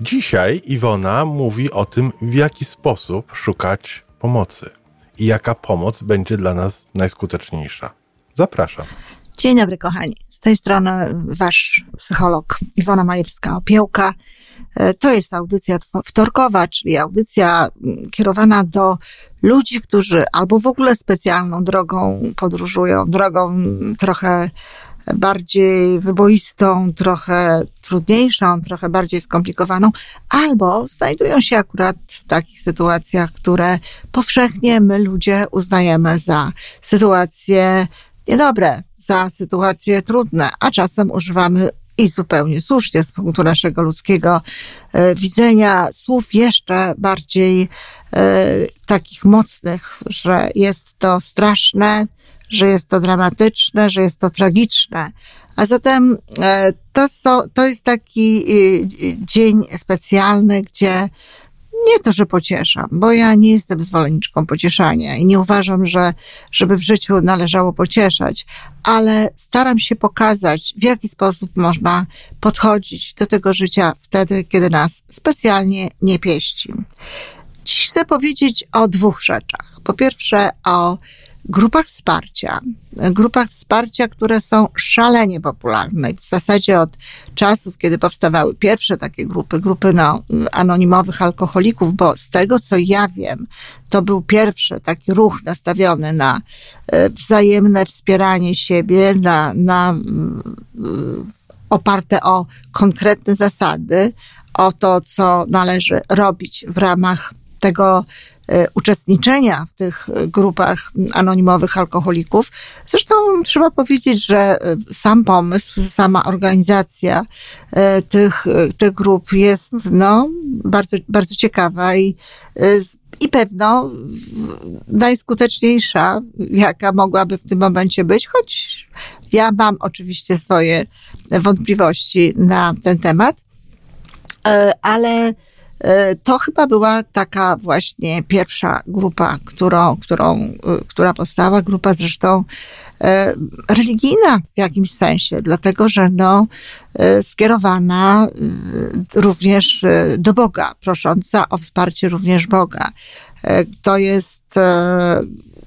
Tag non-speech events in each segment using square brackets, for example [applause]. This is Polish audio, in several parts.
Dzisiaj Iwona mówi o tym, w jaki sposób szukać pomocy i jaka pomoc będzie dla nas najskuteczniejsza. Zapraszam. Dzień dobry, kochani. Z tej strony wasz psycholog Iwona Majewska-Opiełka. E, to jest audycja wtorkowa, czyli audycja mm, kierowana do ludzi, którzy albo w ogóle specjalną drogą podróżują, drogą mm, trochę bardziej wyboistą, trochę trudniejszą, trochę bardziej skomplikowaną, albo znajdują się akurat w takich sytuacjach, które powszechnie my ludzie uznajemy za sytuacje niedobre, za sytuacje trudne, a czasem używamy i zupełnie słusznie z punktu naszego ludzkiego e, widzenia słów jeszcze bardziej e, takich mocnych, że jest to straszne, że jest to dramatyczne, że jest to tragiczne. A zatem e, to, to jest taki dzień specjalny, gdzie nie to, że pocieszam, bo ja nie jestem zwolenniczką pocieszania i nie uważam, że żeby w życiu należało pocieszać, ale staram się pokazać, w jaki sposób można podchodzić do tego życia wtedy, kiedy nas specjalnie nie pieści. Dziś chcę powiedzieć o dwóch rzeczach. Po pierwsze, o grupach wsparcia. Grupach wsparcia, które są szalenie popularne. W zasadzie od czasów, kiedy powstawały pierwsze takie grupy, grupy no, anonimowych alkoholików, bo z tego co ja wiem, to był pierwszy taki ruch nastawiony na e, wzajemne wspieranie siebie, na, na oparte o konkretne zasady, o to, co należy robić w ramach tego E, uczestniczenia w tych grupach anonimowych alkoholików. Zresztą trzeba powiedzieć, że e, sam pomysł, sama organizacja e, tych, tych grup jest no, bardzo, bardzo ciekawa i, i pewno najskuteczniejsza, jaka mogłaby w tym momencie być, choć ja mam oczywiście swoje wątpliwości na ten temat, ale E, to chyba była taka właśnie pierwsza grupa, którą, którą, e, która powstała, grupa zresztą e, religijna w jakimś sensie, dlatego że no, skierowana również do Boga, prosząca o wsparcie również Boga. To jest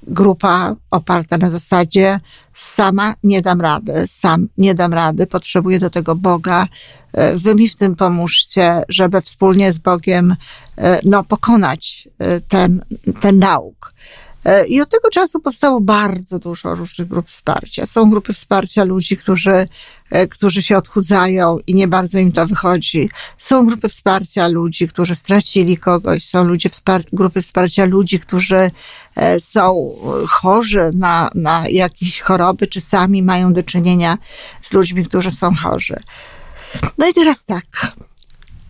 grupa oparta na zasadzie sama nie dam rady, sam nie dam rady, potrzebuję do tego Boga, e, wy mi w tym pomóżcie, żeby wspólnie z Bogiem e, no, pokonać e, ten, ten nauk. E, I od tego czasu powstało bardzo dużo różnych grup wsparcia. Są grupy wsparcia ludzi, którzy, e, którzy się odchudzają i nie bardzo im to wychodzi. Są grupy wsparcia ludzi, którzy stracili kogoś. Są ludzie wspar grupy wsparcia ludzi, którzy e, są chorzy na, na jakieś choroby, czy sami mają do czynienia z ludźmi, którzy są chorzy. No i teraz tak.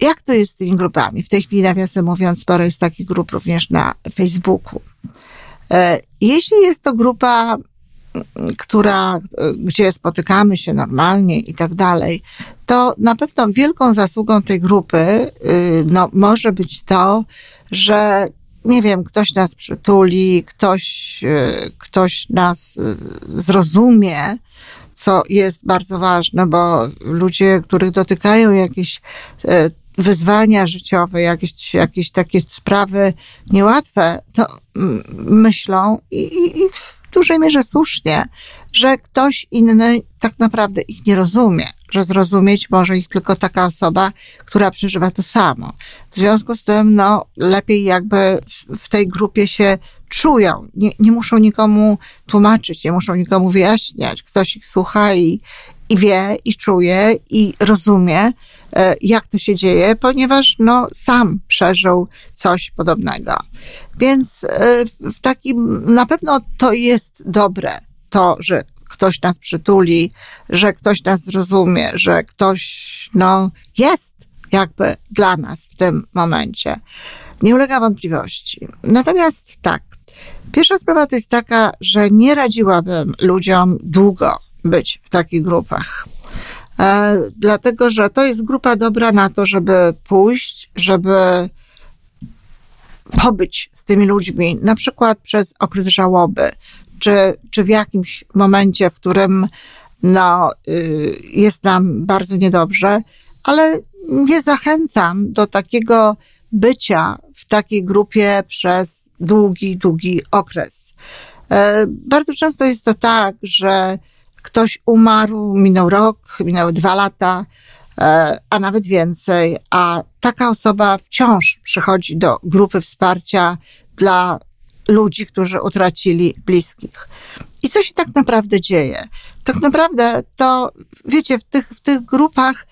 Jak to jest z tymi grupami? W tej chwili, nawiasem mówiąc, sporo jest takich grup również na Facebooku. E, jeśli jest to grupa, która, gdzie spotykamy się normalnie i tak dalej, to na pewno wielką zasługą tej grupy y, no, może być to, że nie wiem, ktoś nas przytuli, ktoś, y, ktoś nas zrozumie, co jest bardzo ważne, bo ludzie, których dotykają jakieś wyzwania życiowe, jakieś, jakieś takie sprawy niełatwe, to myślą i, i, w dużej mierze słusznie, że ktoś inny tak naprawdę ich nie rozumie, że zrozumieć może ich tylko taka osoba, która przeżywa to samo. W związku z tym, no, lepiej jakby w, w tej grupie się czują. Nie, nie muszą nikomu tłumaczyć, nie muszą nikomu wyjaśniać. Ktoś ich słucha i, i wie, i czuje, i rozumie, jak to się dzieje, ponieważ no, sam przeżył coś podobnego. Więc e, w takim, na pewno to jest dobre, to, że ktoś nas przytuli, że ktoś nas zrozumie, że ktoś, no, jest jakby dla nas w tym momencie. Nie ulega wątpliwości. Natomiast tak, pierwsza sprawa to jest taka, że nie radziłabym ludziom długo być w takich grupach. E, dlatego, że to jest grupa dobra na to, żeby pójść, żeby pobyć z tymi ludźmi, na przykład przez okres żałoby, czy, czy w jakimś momencie, w którym no, y, jest nam bardzo niedobrze, ale nie zachęcam do takiego bycia w takiej grupie przez długi, długi okres. E, bardzo często jest to tak, że ktoś umarł, minął rok, minęły dwa lata, e, a nawet więcej, a taka osoba wciąż przychodzi do grupy wsparcia dla ludzi, którzy utracili bliskich. I co się tak naprawdę dzieje? Tak naprawdę to, wiecie, w tych, w tych grupach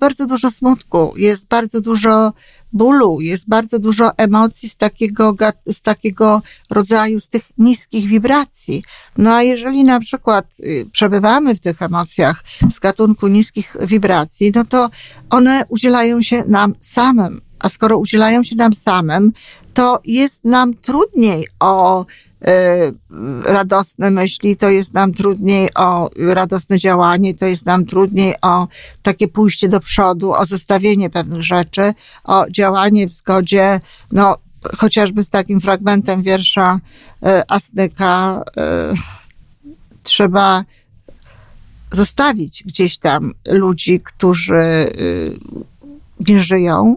bardzo dużo smutku, jest bardzo dużo bólu, jest bardzo dużo emocji z takiego, z takiego rodzaju, z tych niskich wibracji. No a jeżeli na przykład y, przebywamy w tych emocjach z gatunku niskich wibracji, no to one udzielają się nam samym. A skoro udzielają się nam samym, to jest nam trudniej o radosne myśli, to jest nam trudniej o radosne działanie, to jest nam trudniej o takie pójście do przodu, o zostawienie pewnych rzeczy, o działanie w zgodzie, no, chociażby z takim fragmentem wiersza e, Asnyka, e, trzeba zostawić gdzieś tam ludzi, którzy nie żyją,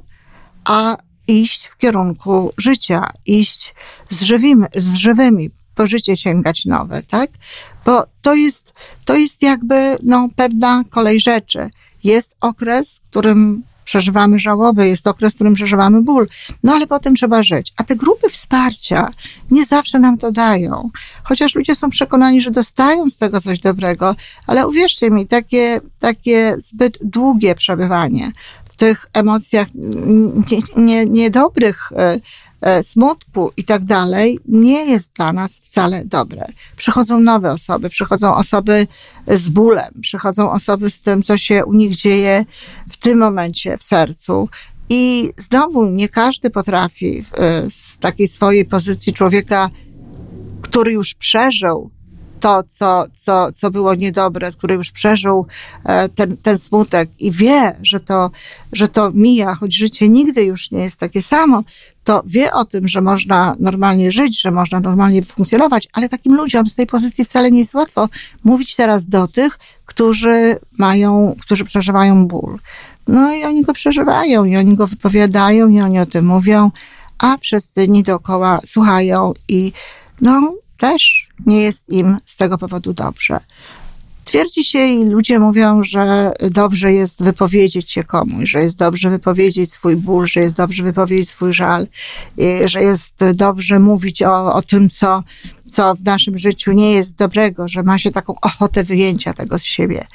a iść w kierunku życia, iść z żywymi, z żywymi po życie sięgać nowe, tak? Bo to jest, to jest jakby no, pewna kolej rzeczy. Jest okres, w którym przeżywamy żałobę, jest okres, w którym przeżywamy ból, no ale potem trzeba żyć. A te grupy wsparcia nie zawsze nam to dają. Chociaż ludzie są przekonani, że dostają z tego coś dobrego, ale uwierzcie mi, takie, takie zbyt długie przebywanie tych emocjach niedobrych, nie, nie e, smutku i tak dalej, nie jest dla nas wcale dobre. Przychodzą nowe osoby, przychodzą osoby z bólem, przychodzą osoby z tym, co się u nich dzieje w tym momencie w sercu. I znowu nie każdy potrafi z takiej swojej pozycji człowieka, który już przeżył to, co, co, co było niedobre, który już przeżył e, ten, ten smutek i wie, że to, że to mija, choć życie nigdy już nie jest takie samo, to wie o tym, że można normalnie żyć, że można normalnie funkcjonować, ale takim ludziom z tej pozycji wcale nie jest łatwo mówić teraz do tych, którzy mają, którzy przeżywają ból. No i oni go przeżywają, i oni go wypowiadają, i oni o tym mówią, a wszyscy inni dookoła słuchają i no, też nie jest im z tego powodu dobrze. Twierdzi się i ludzie mówią, że dobrze jest wypowiedzieć się komuś, że jest dobrze wypowiedzieć swój ból, że jest dobrze wypowiedzieć swój żal, że jest dobrze mówić o, o tym, co, co w naszym życiu nie jest dobrego, że ma się taką ochotę wyjęcia tego z siebie.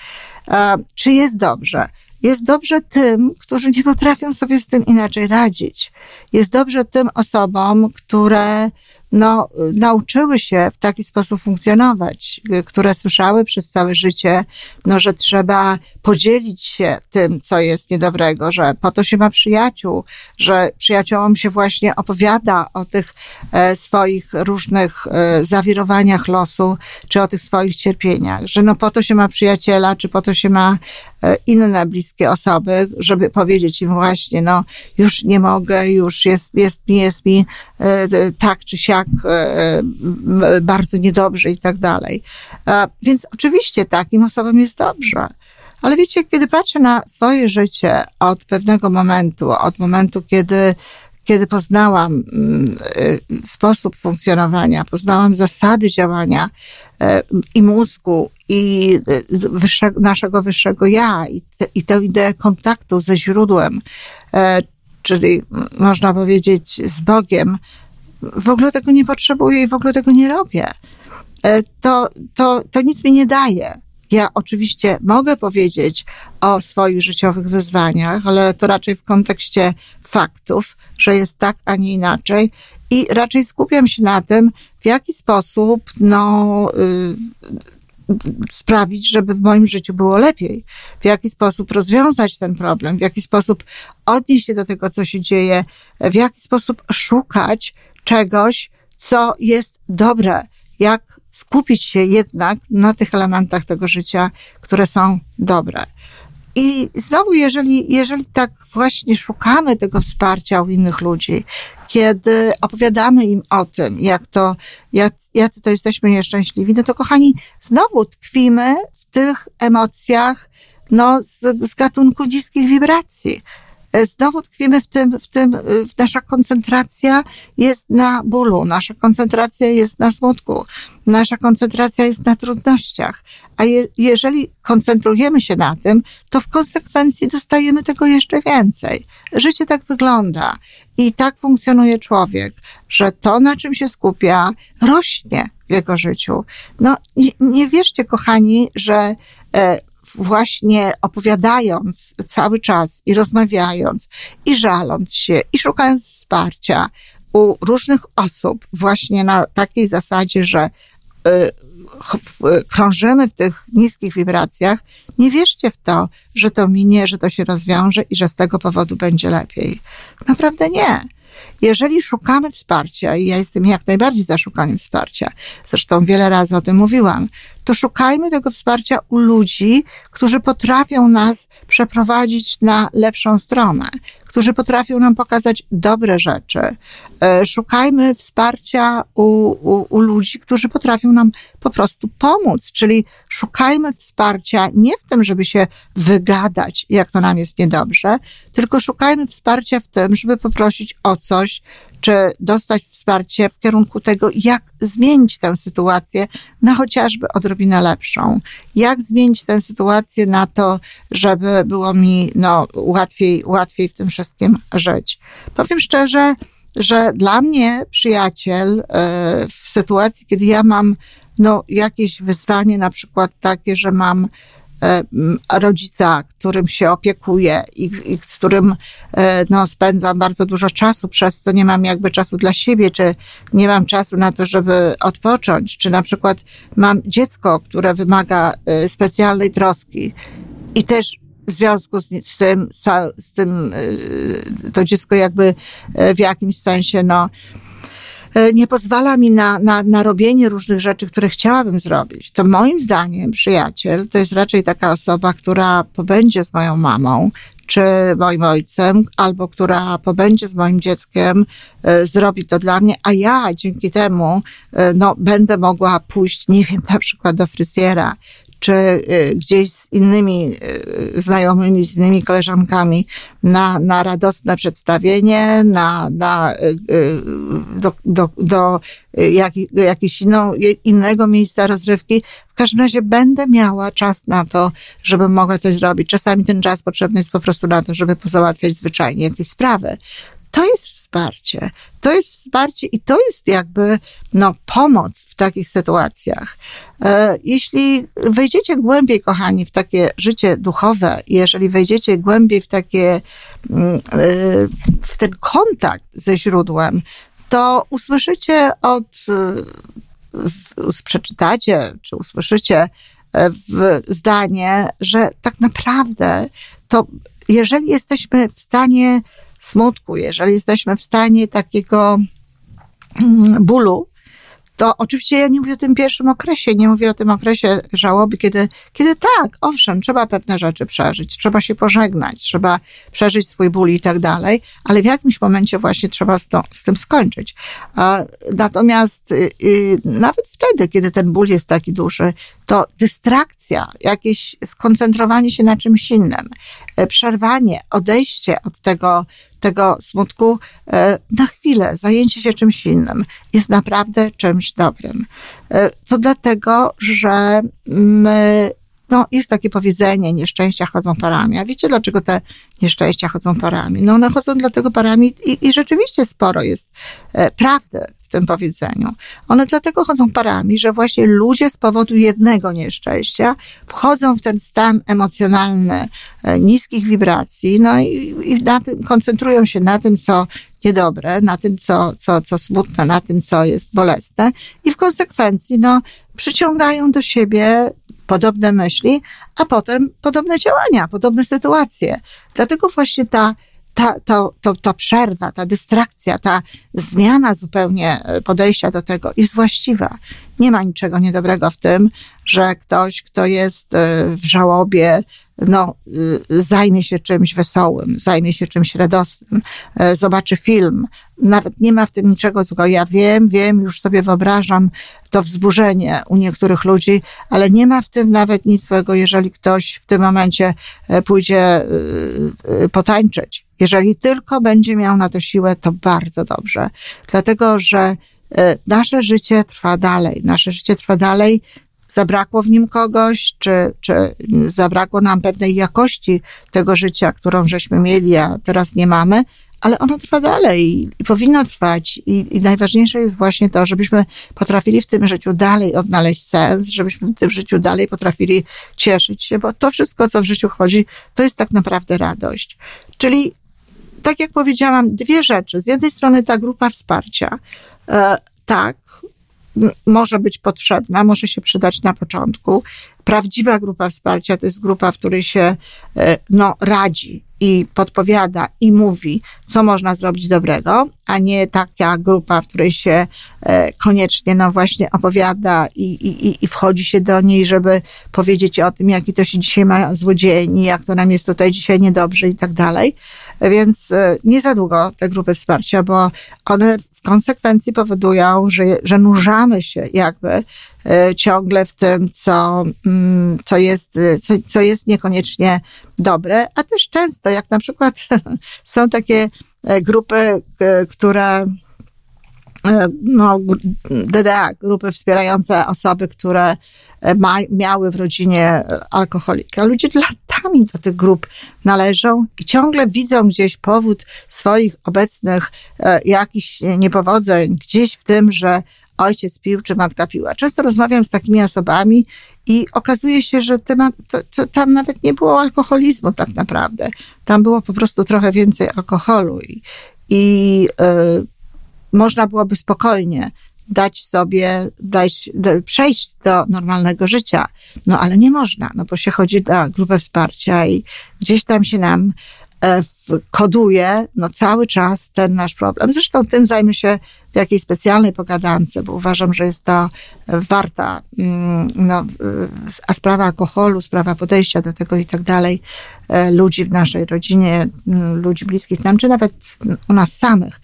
Czy jest dobrze? Jest dobrze tym, którzy nie potrafią sobie z tym inaczej radzić. Jest dobrze tym osobom, które no, nauczyły się w taki sposób funkcjonować, które słyszały przez całe życie, no, że trzeba podzielić się tym, co jest niedobrego, że po to się ma przyjaciół, że przyjaciołom się właśnie opowiada o tych e, swoich różnych e, zawirowaniach losu, czy o tych swoich cierpieniach, że no po to się ma przyjaciela, czy po to się ma e, inne bliskie osoby, żeby powiedzieć im właśnie, no już nie mogę, już jest, jest mi, jest mi tak czy siak e, bardzo niedobrze i tak dalej. Więc oczywiście takim osobom jest dobrze. Ale wiecie, kiedy patrzę na swoje życie od pewnego momentu, od momentu, kiedy kiedy poznałam y, sposób funkcjonowania, poznałam zasady działania e, i mózgu, i wyższego, naszego wyższego ja, i, te, i tę ideę kontaktu ze źródłem, e, czyli można powiedzieć z Bogiem, w ogóle tego nie potrzebuję i w ogóle tego nie robię. E, to, to, to nic mi nie daje. Ja oczywiście mogę powiedzieć o swoich życiowych wyzwaniach, ale to raczej w kontekście faktów, że jest tak, a nie inaczej. I raczej skupiam się na tym, w jaki sposób no, y, sprawić, żeby w moim życiu było lepiej, w jaki sposób rozwiązać ten problem, w jaki sposób odnieść się do tego, co się dzieje, w jaki sposób szukać czegoś, co jest dobre, jak skupić się jednak na tych elementach tego życia, które są dobre. I znowu, jeżeli, jeżeli tak właśnie szukamy tego wsparcia u innych ludzi, kiedy opowiadamy im o tym, jak to, jak, jacy to jesteśmy nieszczęśliwi, no to kochani, znowu tkwimy w tych emocjach, no, z, z gatunku niskich wibracji. E, znowu tkwimy w tym, w tym, e, nasza koncentracja jest na bólu, nasza koncentracja jest na smutku, nasza koncentracja jest na trudnościach. A je, jeżeli koncentrujemy się na tym, to w konsekwencji dostajemy tego jeszcze więcej. Życie tak wygląda i tak funkcjonuje człowiek, że to, na czym się skupia, rośnie w jego życiu. No, nie, nie wierzcie, kochani, że e, właśnie opowiadając cały czas i rozmawiając i żaląc się i szukając wsparcia u różnych osób właśnie na takiej zasadzie, że y, krążymy w tych niskich wibracjach, nie wierzcie w to, że to minie, że to się rozwiąże i że z tego powodu będzie lepiej. Naprawdę nie. Jeżeli szukamy wsparcia, i ja jestem jak najbardziej za szukaniem wsparcia, zresztą wiele razy o tym mówiłam, to szukajmy tego wsparcia u ludzi, którzy potrafią nas przeprowadzić na lepszą stronę, którzy potrafią nam pokazać dobre rzeczy. E, szukajmy wsparcia u, u, u ludzi, którzy potrafią nam po prostu pomóc, czyli szukajmy wsparcia nie w tym, żeby się wygadać, jak to nam jest niedobrze, tylko szukajmy wsparcia w tym, żeby poprosić o coś, czy dostać wsparcie w kierunku tego, jak zmienić tę sytuację na chociażby odrobinę lepszą. Jak zmienić tę sytuację na to, żeby było mi no, łatwiej, łatwiej w tym wszystkim żyć. Powiem szczerze, że dla mnie przyjaciel e, w sytuacji, kiedy ja mam no, jakieś wyzwanie, na przykład takie, że mam rodzica, którym się opiekuję i, i z którym e, no, spędzam bardzo dużo czasu, przez co nie mam jakby czasu dla siebie, czy nie mam czasu na to, żeby odpocząć, czy na przykład mam dziecko, które wymaga e, specjalnej troski i też w związku z, z tym, z tym to dziecko jakby w jakimś sensie, no, E, nie pozwala mi na, na, na robienie różnych rzeczy, które chciałabym zrobić, to moim zdaniem przyjaciel to jest raczej taka osoba, która pobędzie z moją mamą, czy moim ojcem, albo która pobędzie z moim dzieckiem, e, zrobi to dla mnie, a ja dzięki temu e, no, będę mogła pójść, nie wiem, na przykład do fryzjera, czy y, gdzieś z innymi y, znajomymi, z innymi koleżankami na, na radosne przedstawienie, na, na, y, do, do, do, jak, jakiegoś innego miejsca rozrywki. W każdym razie będę miała czas na to, żebym mogła coś zrobić. Czasami ten czas potrzebny jest po prostu na to, żeby pozałatwiać zwyczajnie jakieś sprawy. To jest wsparcie. To jest wsparcie i to jest jakby no, pomoc w takich sytuacjach. E, jeśli wejdziecie głębiej, kochani, w takie życie duchowe, jeżeli wejdziecie głębiej w takie, mm, e, w ten kontakt ze źródłem, to usłyszycie od, e, przeczytacie, czy usłyszycie w zdanie, że tak naprawdę to jeżeli jesteśmy w stanie smutku, jeżeli jesteśmy w stanie takiego mm, bólu, to oczywiście ja nie mówię o tym pierwszym okresie, nie mówię o tym okresie żałoby, kiedy, kiedy tak, owszem, trzeba pewne rzeczy przeżyć, trzeba się pożegnać, trzeba przeżyć swój ból i tak dalej, ale w jakimś momencie właśnie trzeba z, to, z tym skończyć. Natomiast y, y, nawet wtedy, kiedy ten ból jest taki duży, to dystrakcja, jakieś skoncentrowanie się na czymś innym, e, przerwanie, odejście od tego, tego smutku e, na chwilę, zajęcie się czymś innym jest naprawdę czymś dobrym. E, to dlatego, że my no, jest takie powiedzenie, nieszczęścia chodzą parami. A wiecie, dlaczego te nieszczęścia chodzą parami? No, one chodzą dlatego parami i, i rzeczywiście sporo jest e, prawdy tym powiedzeniu. One dlatego chodzą parami, że właśnie ludzie z powodu jednego nieszczęścia wchodzą w ten stan emocjonalny e, niskich wibracji, no i, i na tym, koncentrują się na tym, co niedobre, na tym, co, co, co smutne, na tym, co jest bolesne i w konsekwencji, no, przyciągają do siebie podobne myśli, a potem podobne działania, podobne sytuacje. Dlatego właśnie ta, ta, to, to, ta przerwa, ta dystrakcja, ta zmiana zupełnie podejścia do tego jest właściwa. Nie ma niczego niedobrego w tym, że ktoś, kto jest e, w żałobie, no, y, zajmie się czymś wesołym, zajmie się czymś radosnym, e, zobaczy film. Nawet nie ma w tym niczego złego. Ja wiem, wiem, już sobie wyobrażam to wzburzenie u niektórych ludzi, ale nie ma w tym nawet nic złego, jeżeli ktoś w tym momencie e, pójdzie potańczyć. Jeżeli tylko będzie miał na to siłę, to bardzo dobrze. Dlatego, że e, nasze życie trwa dalej. Nasze życie trwa dalej zabrakło w nim kogoś, czy, czy zabrakło nam pewnej jakości tego życia, którą żeśmy mieli, a teraz nie mamy, ale ono trwa dalej i powinno trwać. I, I, najważniejsze jest właśnie to, żebyśmy potrafili w tym życiu dalej odnaleźć sens, żebyśmy w tym życiu dalej potrafili cieszyć się, bo to wszystko, co w życiu chodzi, to jest tak naprawdę radość. Czyli, tak jak powiedziałam, dwie rzeczy. Z jednej strony ta grupa wsparcia. E, tak, może być potrzebna, może się przydać na początku. Prawdziwa grupa wsparcia to jest grupa, w której się e, no, radzi i podpowiada i mówi, co można zrobić dobrego, a nie taka grupa, w której się e, koniecznie no właśnie opowiada i, i, i wchodzi się do niej, żeby powiedzieć o tym, jaki to się dzisiaj ma złodziej, jak to nam jest tutaj dzisiaj niedobrze i tak dalej. Więc nie za długo te grupy wsparcia, bo one konsekwencji powodują, że, że nurzamy się jakby e, ciągle w tym, co, mm, co, jest, e, co, co jest niekoniecznie dobre, a też często, jak na przykład [laughs] są takie e, grupy, które no, DDA, grupy wspierające osoby, które ma, miały w rodzinie alkoholika. Ludzie latami do tych grup należą i ciągle widzą gdzieś powód swoich obecnych e, jakichś niepowodzeń, gdzieś w tym, że ojciec pił czy matka piła. Często rozmawiam z takimi osobami i okazuje się, że temat, to, to, tam nawet nie było alkoholizmu tak naprawdę. Tam było po prostu trochę więcej alkoholu i, i e, można byłoby spokojnie dać sobie, dać, przejść do normalnego życia. No ale nie można, no bo się chodzi na grupę wsparcia i gdzieś tam się nam e, koduje no cały czas ten nasz problem. Zresztą tym zajmę się w jakiejś specjalnej pogadance, bo uważam, że jest to warta, mm, no, a sprawa alkoholu, sprawa podejścia do tego i tak dalej, e, ludzi w naszej rodzinie, mm, ludzi bliskich nam, czy nawet u nas samych,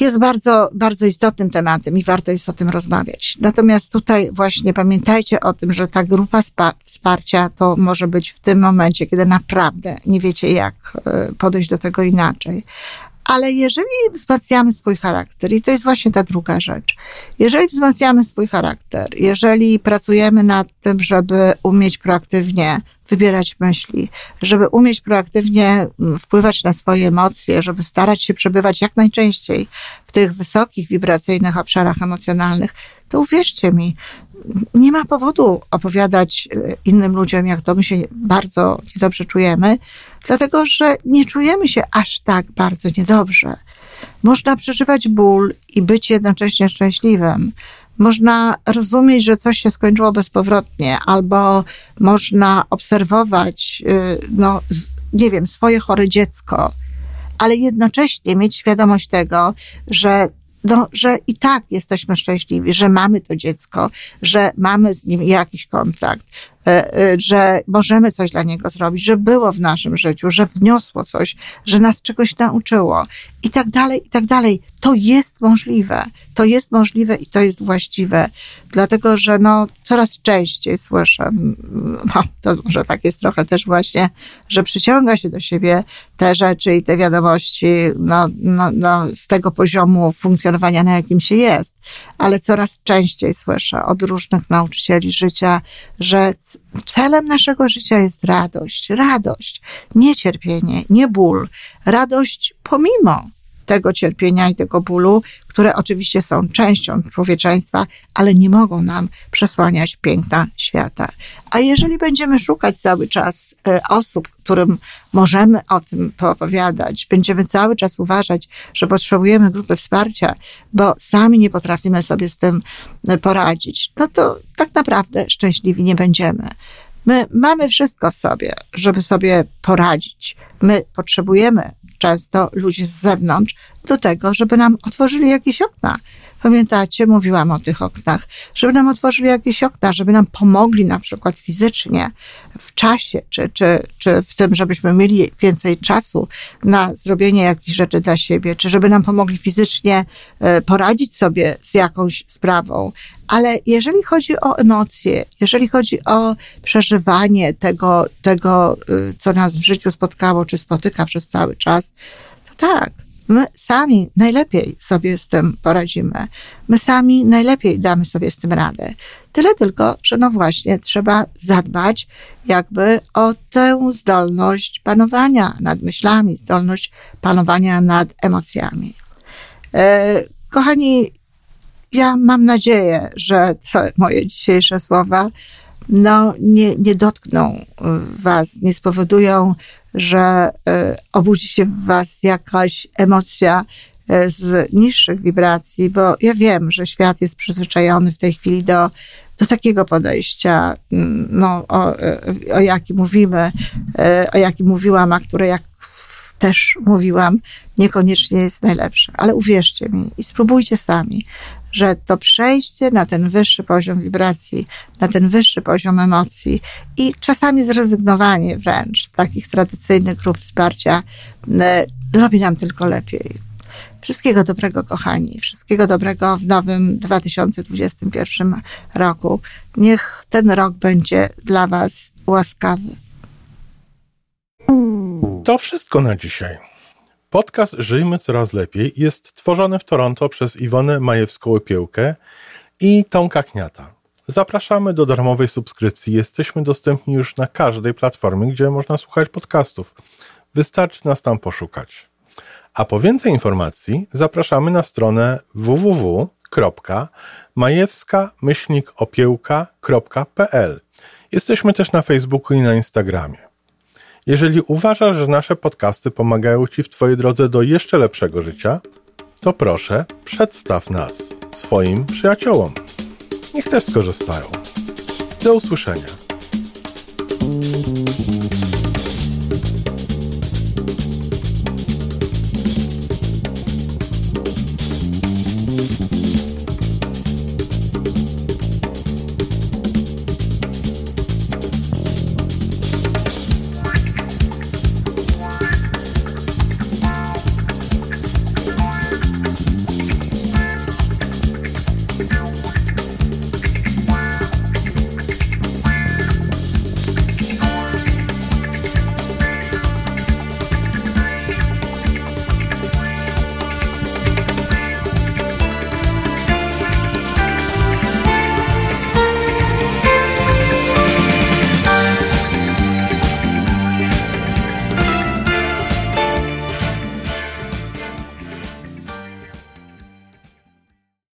jest bardzo, bardzo istotnym tematem i warto jest o tym rozmawiać. Natomiast tutaj właśnie pamiętajcie o tym, że ta grupa wsparcia to może być w tym momencie, kiedy naprawdę nie wiecie, jak e, podejść do tego inaczej. Ale jeżeli wzmacniamy swój charakter, i to jest właśnie ta druga rzecz, jeżeli wzmacniamy swój charakter, jeżeli pracujemy nad tym, żeby umieć proaktywnie wybierać myśli, żeby umieć proaktywnie mm, wpływać na swoje emocje, żeby starać się przebywać jak najczęściej w tych wysokich, wibracyjnych obszarach emocjonalnych, to uwierzcie mi, nie ma powodu opowiadać e, innym ludziom, jak to my się bardzo niedobrze czujemy, dlatego że nie czujemy się aż tak bardzo niedobrze. Można przeżywać ból i być jednocześnie szczęśliwym. Można rozumieć, że coś się skończyło bezpowrotnie, albo można obserwować, y, no, nie wiem, swoje chore dziecko, ale jednocześnie mieć świadomość tego, że no, że i tak jesteśmy szczęśliwi, że mamy to dziecko, że mamy z nim jakiś kontakt, że możemy coś dla niego zrobić, że było w naszym życiu, że wniosło coś, że nas czegoś nauczyło i tak dalej, i tak dalej. To jest możliwe. To jest możliwe i to jest właściwe. Dlatego, że no, coraz częściej słyszę, no, to może tak jest trochę też właśnie, że przyciąga się do siebie te rzeczy i te wiadomości no, no, no, z tego poziomu funkcjonowania, na jakim się jest. Ale coraz częściej słyszę od różnych nauczycieli życia, że celem naszego życia jest radość. Radość, nie cierpienie, nie ból. Radość pomimo. Tego cierpienia i tego bólu, które oczywiście są częścią człowieczeństwa, ale nie mogą nam przesłaniać piękna świata. A jeżeli będziemy szukać cały czas e, osób, którym możemy o tym poopowiadać, będziemy cały czas uważać, że potrzebujemy grupy wsparcia, bo sami nie potrafimy sobie z tym e, poradzić, no to tak naprawdę szczęśliwi nie będziemy. My mamy wszystko w sobie, żeby sobie poradzić. My potrzebujemy często ludzi z zewnątrz do tego, żeby nam otworzyli jakieś okna. Pamiętacie, mówiłam o tych oknach, żeby nam otworzyli jakieś okna, żeby nam pomogli na przykład fizycznie, w czasie, czy, czy, czy w tym, żebyśmy mieli więcej czasu na zrobienie jakichś rzeczy dla siebie, czy żeby nam pomogli fizycznie e, poradzić sobie z jakąś sprawą. Ale jeżeli chodzi o emocje, jeżeli chodzi o przeżywanie tego, tego, y, co nas w życiu spotkało, czy spotyka przez cały czas, to tak, My sami najlepiej sobie z tym poradzimy. My sami najlepiej damy sobie z tym radę. Tyle tylko, że no właśnie trzeba zadbać jakby o tę zdolność panowania nad myślami, zdolność panowania nad emocjami. E, kochani, ja mam nadzieję, że te moje dzisiejsze słowa no, nie, nie dotkną Was, nie spowodują że e, obudzi się w Was jakaś emocja e, z niższych wibracji, bo ja wiem, że świat jest przyzwyczajony w tej chwili do, do takiego podejścia, mm, no, o, e, o jakim mówimy, o jakim mówiłam, a które jak też mówiłam, niekoniecznie jest najlepsze. Ale uwierzcie mi i spróbujcie sami że to przejście na ten wyższy poziom wibracji, na ten wyższy poziom emocji i czasami zrezygnowanie wręcz z takich tradycyjnych grup wsparcia robi nam tylko lepiej. Wszystkiego dobrego, kochani. Wszystkiego dobrego w nowym 2021 roku. Niech ten rok będzie dla Was łaskawy. To wszystko na dzisiaj. Podcast Żyjmy Coraz Lepiej jest tworzony w Toronto przez Iwonę Majewską-Piełkę i Tomka Kniata. Zapraszamy do darmowej subskrypcji. Jesteśmy dostępni już na każdej platformie, gdzie można słuchać podcastów. Wystarczy nas tam poszukać. A po więcej informacji zapraszamy na stronę www.majewska-opiełka.pl. Jesteśmy też na Facebooku i na Instagramie. Jeżeli uważasz, że nasze podcasty pomagają Ci w Twojej drodze do jeszcze lepszego życia, to proszę, przedstaw nas swoim przyjaciołom. Niech też skorzystają. Do usłyszenia.